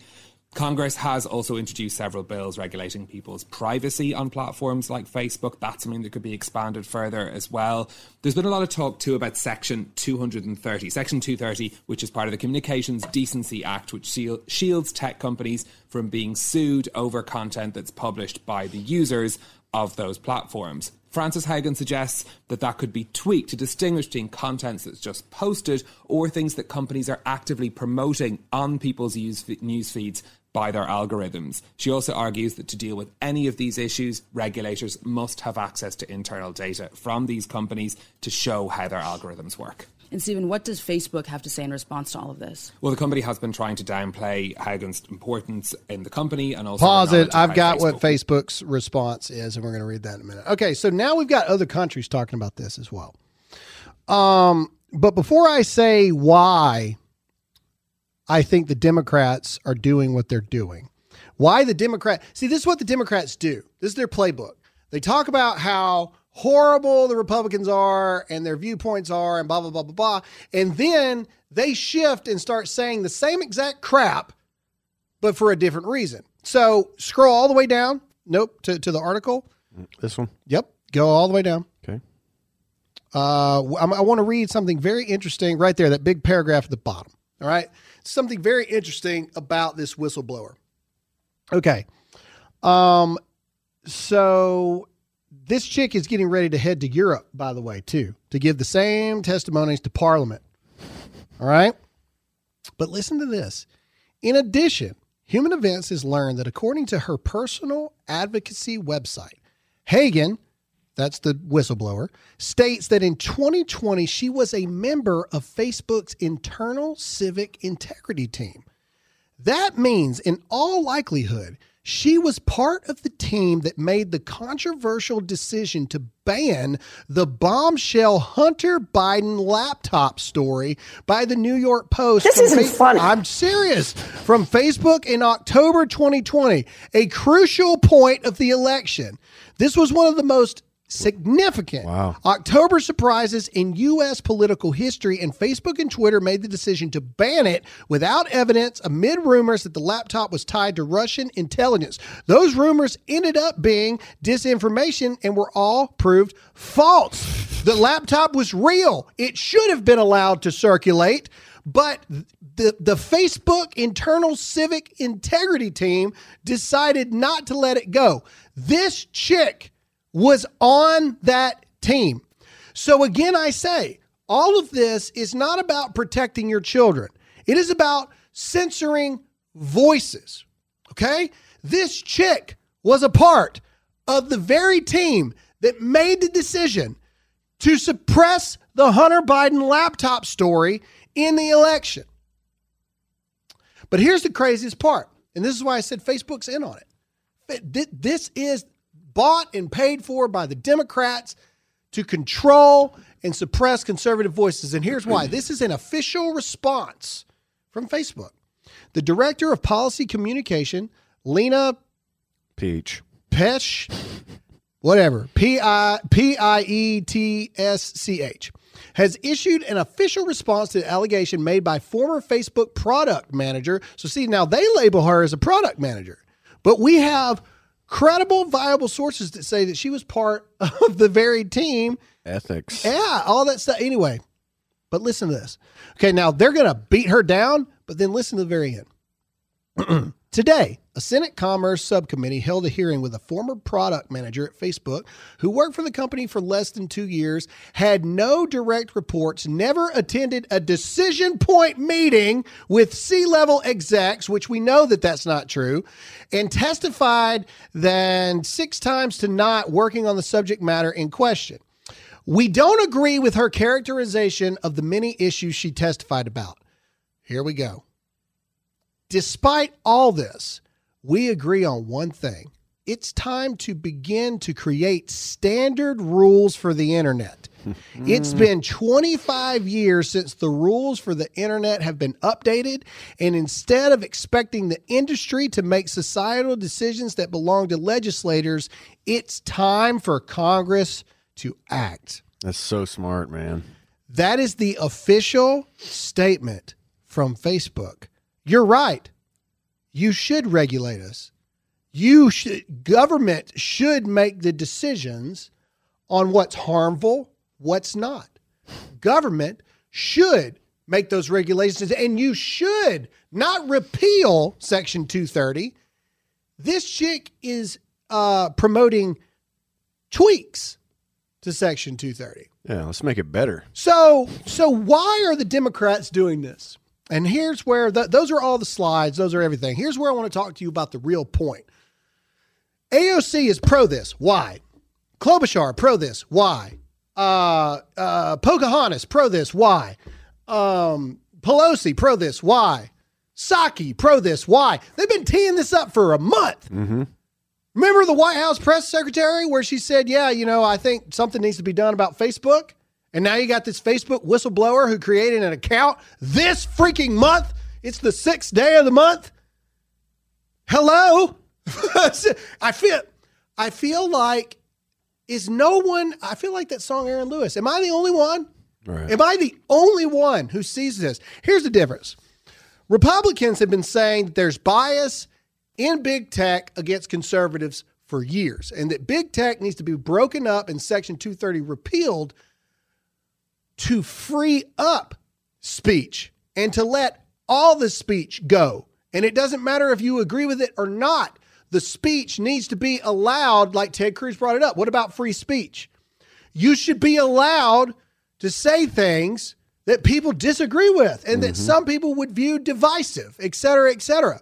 Congress has also introduced several bills regulating people's privacy on platforms like Facebook. That's something that could be expanded further as well. There's been a lot of talk too about Section 230. Section 230, which is part of the Communications Decency Act, which shields tech companies from being sued over content that's published by the users of those platforms. Frances Haugen suggests that that could be tweaked to distinguish between content that's just posted or things that companies are actively promoting on people's news feeds by their algorithms. She also argues that to deal with any of these issues, regulators must have access to internal data from these companies to show how their algorithms work. And Stephen, what does Facebook have to say in response to all of this? Well, the company has been trying to downplay Haugen's importance in the company and also. Pause it. I've got Facebook. what Facebook's response is, and we're going to read that in a minute. Okay, so now we've got other countries talking about this as well. Um, but before I say why I think the Democrats are doing what they're doing, why the Democrat see this is what the Democrats do. This is their playbook. They talk about how horrible the Republicans are and their viewpoints are and blah, blah, blah, blah, blah. And then they shift and start saying the same exact crap, but for a different reason. So scroll all the way down. Nope, to, to the article. This one? Yep. Go all the way down. Okay. Uh, I want to read something very interesting right there, that big paragraph at the bottom. All right. Something very interesting about this whistleblower. Okay. Um, so this chick is getting ready to head to Europe, by the way, too, to give the same testimonies to Parliament. All right. But listen to this. In addition, Human Events has learned that according to her personal advocacy website, Haugen, that's the whistleblower, states that in 2020 she was a member of Facebook's internal civic integrity team. That means, in all likelihood, she was part of the team that made the controversial decision to ban the bombshell Hunter Biden laptop story by the New York Post. This isn't Fa- funny. I'm serious. From Facebook in October 2020, a crucial point of the election. This was one of the most significant wow. October surprises in U.S. political history, and Facebook and Twitter made the decision to ban it without evidence amid rumors that the laptop was tied to Russian intelligence. Those rumors ended up being disinformation and were all proved false. The laptop was real, it should have been allowed to circulate. But the, the Facebook internal civic integrity team decided not to let it go. This chick was on that team. So again, I say, all of this is not about protecting your children. It is about censoring voices. Okay? This chick was a part of the very team that made the decision to suppress the Hunter Biden laptop story in the election. But here's the craziest part, and this is why I said Facebook's in on it. This is bought and paid for by the Democrats to control and suppress conservative voices. And here's why this is an official response from Facebook. The director of policy communication, Lena Peach. Pesch, whatever, P I P I E T S C H, has issued an official response to the allegation made by former Facebook product manager. So, see, now they label her as a product manager, but we have credible, viable sources that say that she was part of the very team. Ethics. Yeah, all that stuff. Anyway, but listen to this. Okay, now they're going to beat her down, but then listen to the very end. Today, a Senate Commerce Subcommittee held a hearing with a former product manager at Facebook who worked for the company for less than two years, had no direct reports, never attended a decision point meeting with C level execs, which we know that that's not true, and testified than six times to not working on the subject matter in question. We don't agree with her characterization of the many issues she testified about. Here we go. Despite all this, we agree on one thing. It's time to begin to create standard rules for the internet. it's been 25 years since the rules for the internet have been updated, and instead of expecting the industry to make societal decisions that belong to legislators, it's time for Congress to act. That's so smart, man. That is the official statement from Facebook. You're right. you should regulate us. You should government should make the decisions on what's harmful, what's not. Government should make those regulations and you should not repeal section 230. This chick is uh, promoting tweaks to section 230. Yeah, let's make it better. So, so why are the Democrats doing this? And here's where the, those are all the slides, those are everything. Here's where I want to talk to you about the real point. AOC is pro this. Why? Klobuchar pro this. Why? Uh, uh, Pocahontas pro this. Why? Um, Pelosi pro this. Why? Psaki pro this. Why? They've been teeing this up for a month. Mm-hmm. Remember the White House press secretary where she said, "Yeah, you know, I think something needs to be done about Facebook." And now you got this Facebook whistleblower who created an account this freaking month. It's the sixth day of the month. Hello, I feel, I feel like is no one. I feel like that song, Aaron Lewis. Am I the only one? Right. Am I the only one who sees this? Here's the difference. Republicans have been saying that there's bias in big tech against conservatives for years, and that big tech needs to be broken up and Section 230 repealed to free up speech and to let all the speech go. And it doesn't matter if you agree with it or not. The speech needs to be allowed, like Ted Cruz brought it up. What about free speech? You should be allowed to say things that people disagree with and that mm-hmm. some people would view divisive, et cetera, et cetera.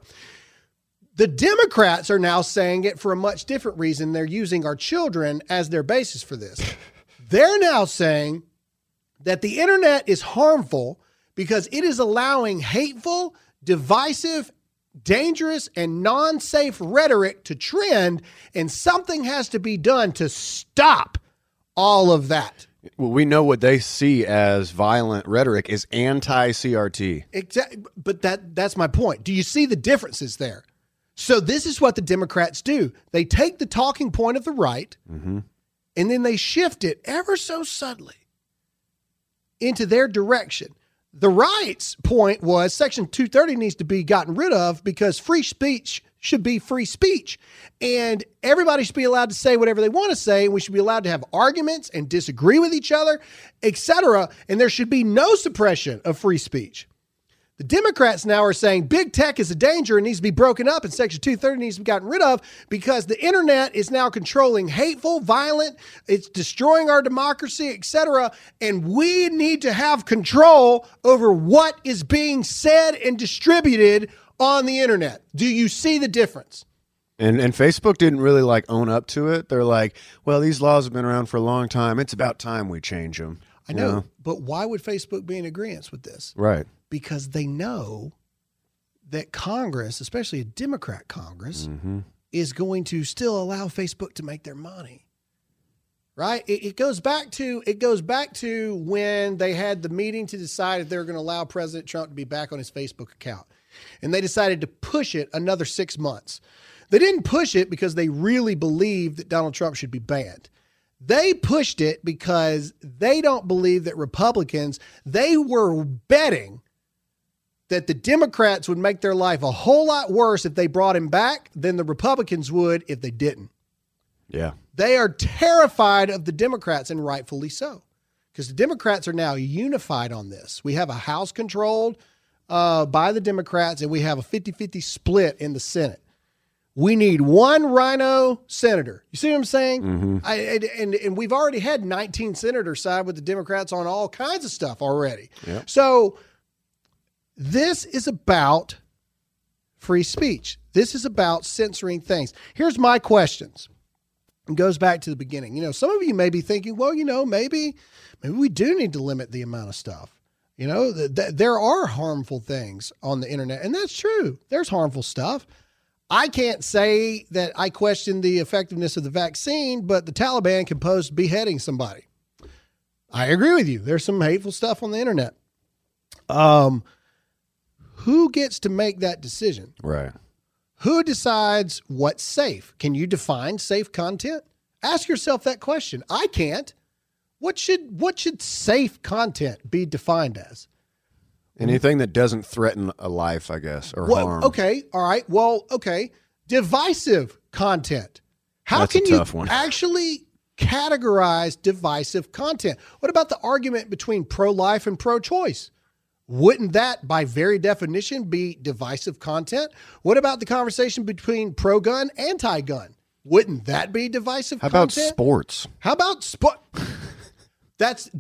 The Democrats are now saying it for a much different reason. They're using our children as their basis for this. They're now saying that the internet is harmful because it is allowing hateful, divisive, dangerous, and non safe rhetoric to trend, and something has to be done to stop all of that. Well, we know what they see as violent rhetoric is anti-CRT. Exactly, but that that's my point. Do you see the differences there? So this is what the Democrats do. They take the talking point of the right Mm-hmm. and then they shift it ever so subtly into their direction. The right's point was Section 230 needs to be gotten rid of because free speech should be free speech. And everybody should be allowed to say whatever they want to say, and we should be allowed to have arguments and disagree with each other, etc. And there should be no suppression of free speech. The Democrats now are saying big tech is a danger and needs to be broken up and Section 230 needs to be gotten rid of because the internet is now controlling hateful, violent, it's destroying our democracy, etc. And we need to have control over what is being said and distributed on the internet. Do you see the difference? And and Facebook didn't really like own up to it. They're like, well, these laws have been around for a long time. It's about time we change them. I know, but why would Facebook be in agreement with this? Right. Because they know that Congress, especially a Democrat Congress, Mm-hmm. is going to still allow Facebook to make their money. Right? It, it goes back to it goes back to when they had the meeting to decide if they were going to allow President Trump to be back on his Facebook account. And they decided to push it another six months. They didn't push it because they really believed that Donald Trump should be banned. They pushed it because they don't believe that Republicans, they were betting that the Democrats would make their life a whole lot worse if they brought him back than the Republicans would if they didn't. Yeah. They are terrified of the Democrats, and rightfully so, because the Democrats are now unified on this. We have a House controlled uh, by the Democrats, and we have a 50 50 split in the Senate. We need one RINO senator. You see what I'm saying? I, and, and, and we've already had 19 senators side with the Democrats on all kinds of stuff already. Yep. So this is about free speech. This is about censoring things. Here's my questions. It goes back to the beginning. You know, some of you may be thinking, well, you know, maybe maybe we do need to limit the amount of stuff. You know, th- th- there are harmful things on the internet, and that's true. There's harmful stuff. I can't say that I question the effectiveness of the vaccine, but the Taliban can post beheading somebody. I agree with you. There's some hateful stuff on the internet. Um, who gets to make that decision? Right. Who decides what's safe? Can you define safe content? Ask yourself that question. I can't. What should what should safe content be defined as? Anything that doesn't threaten a life, I guess, or Well, harm. okay, all right. Well, okay. Divisive content. How That's can you one. actually categorize divisive content? What about the argument between pro life and pro choice? Wouldn't that, by very definition, be divisive content? What about the conversation between pro gun, and anti gun? Wouldn't that be divisive How about sports? How about sport? that's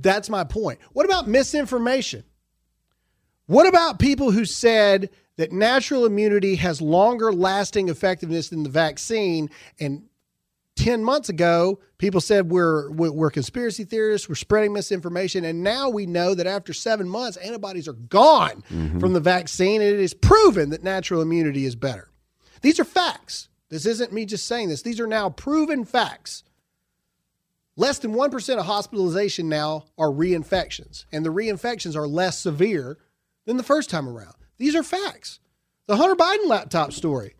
that's my point. What about misinformation? What about people who said that natural immunity has longer lasting effectiveness than the vaccine and 10 months ago people said we're we're conspiracy theorists, we're spreading misinformation and now we know that after 7 months antibodies are gone mm-hmm. from the vaccine and it is proven that natural immunity is better. These are facts. This isn't me just saying this. These are now proven facts. Less than 1% of hospitalization now are reinfections, and the reinfections are less severe than the first time around. These are facts. The Hunter Biden laptop story.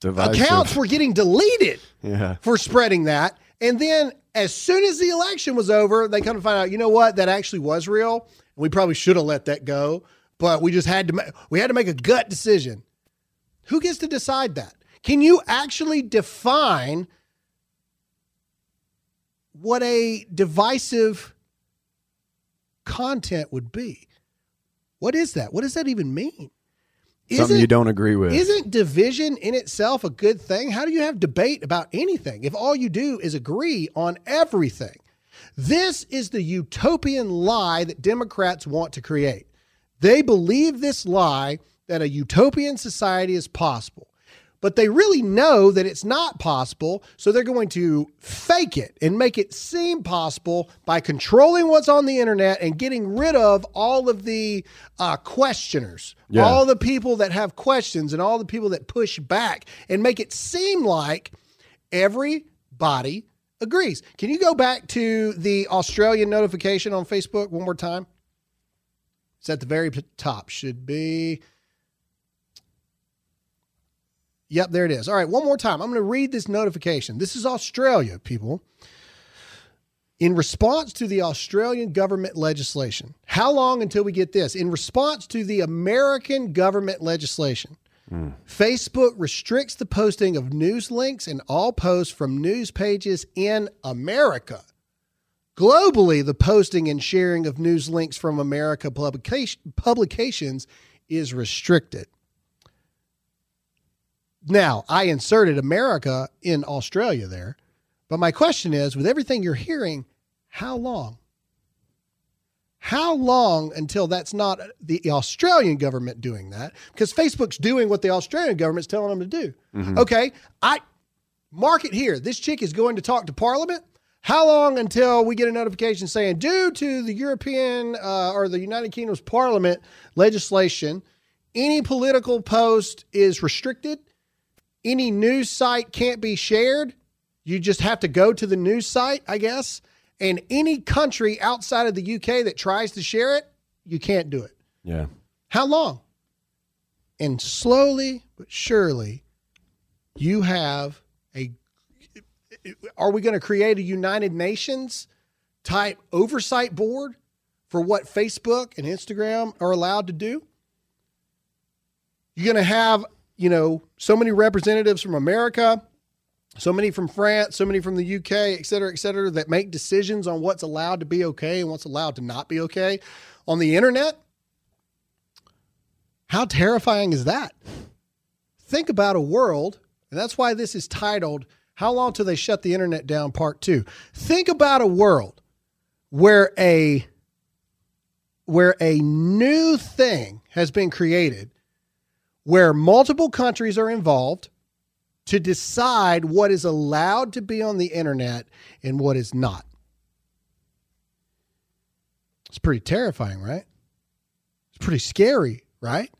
Divisive. Accounts were getting deleted Yeah. for spreading that. And then as soon as the election was over, they come to find out, you know what, that actually was real. We probably should have let that go, but we just had to ma- we had to make a gut decision. Who gets to decide that? Can you actually define what a divisive content would be? What is that? What does that even mean? Something you don't agree with. isn't division in itself a good thing? How do you have debate about anything if all you do is agree on everything? This is the utopian lie that Democrats want to create. They believe this lie that a utopian society is possible, but they really know that it's not possible. So they're going to fake it and make it seem possible by controlling what's on the internet and getting rid of all of the uh, questioners, Yeah. all the people that have questions and all the people that push back and make it seem like everybody agrees. Can you go back to the Australian notification on Facebook one more time? It's at the very top. Should be. Yep, there it is. All right, one more time. I'm going to read this notification. This is Australia, people. In response to the Australian government legislation, how long until we get this? In response to the American government legislation, hmm. Facebook restricts the posting of news links and all posts from news pages in America. Globally, the posting and sharing of news links from America publication, publications is restricted. Now, I inserted America in Australia there, but my question is with everything you're hearing, how long? How long until that's not the Australian government doing that? Because Facebook's doing what the Australian government's telling them to do. Okay, I mark it here. This chick is going to talk to Parliament. How long until we get a notification saying, due to the European uh, or the United Kingdom's Parliament legislation, any political post is restricted? Any news site can't be shared? You just have to go to the news site, I guess. And any country outside of the UK that tries to share it, you can't do it. Yeah. How long? And slowly but surely, you have a. Are we going to create a United Nations type oversight board for what Facebook and Instagram are allowed to do? You're going to have, you know, so many representatives from America, so many from France, so many from the UK, et cetera, et cetera, that make decisions on what's allowed to be okay and what's allowed to not be okay on the internet. How terrifying is that? Think about a world, and that's why this is titled How Long Till They Shut the Internet Down Part 2. Think about a world where a where a new thing has been created where multiple countries are involved to decide what is allowed to be on the internet and what is not. It's pretty terrifying, right? It's pretty scary, right?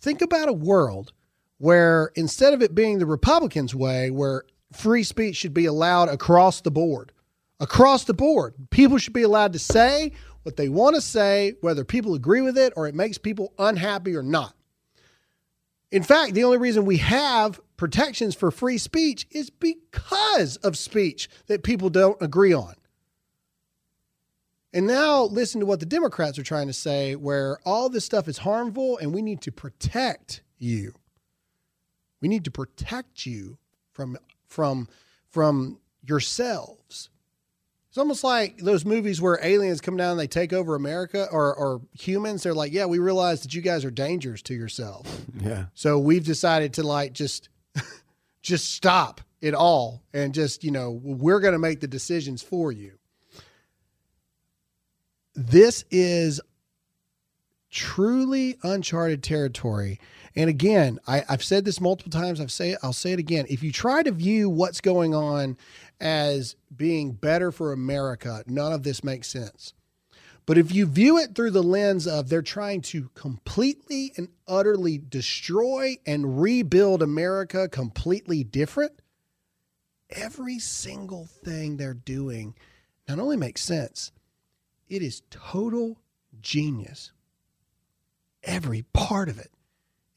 Think about a world where instead of it being the Republicans' way, where free speech should be allowed across the board, across the board, people should be allowed to say what they want to say, whether people agree with it or it makes people unhappy or not. In fact, the only reason we have protections for free speech is because of speech that people don't agree on. And now listen to what the Democrats are trying to say, where all this stuff is harmful and we need to protect you. We need to protect you from from from yourselves. It's almost like those movies where aliens come down and they take over America or, or humans. They're like, yeah, we realize that you guys are dangers to yourself. Yeah. So we've decided to like just just stop it all and just, you know, we're going to make the decisions for you. This is truly uncharted territory. And again, I, have said this multiple times. I've say I'll say it again. If you try to view what's going on as being better for America, none of this makes sense. But if you view it through the lens of they're trying to completely and utterly destroy and rebuild America completely different, every single thing they're doing not only makes sense, it is total genius. Every part of it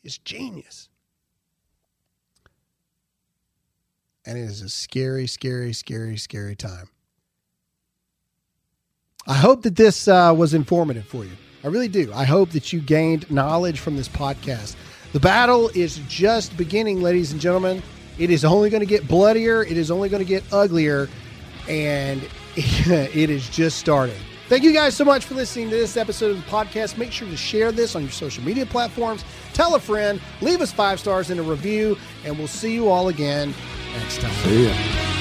is genius. And it is a scary, scary, scary, scary time. I hope that this uh, was informative for you. I really do. I hope that you gained knowledge from this podcast. The battle is just beginning, ladies and gentlemen. It is only going to get bloodier, it is only going to get uglier, and it is just starting. Thank you guys so much for listening to this episode of the podcast. Make sure to share this on your social media platforms. Tell a friend, leave us five stars in a review, and we'll see you all again next time. See ya.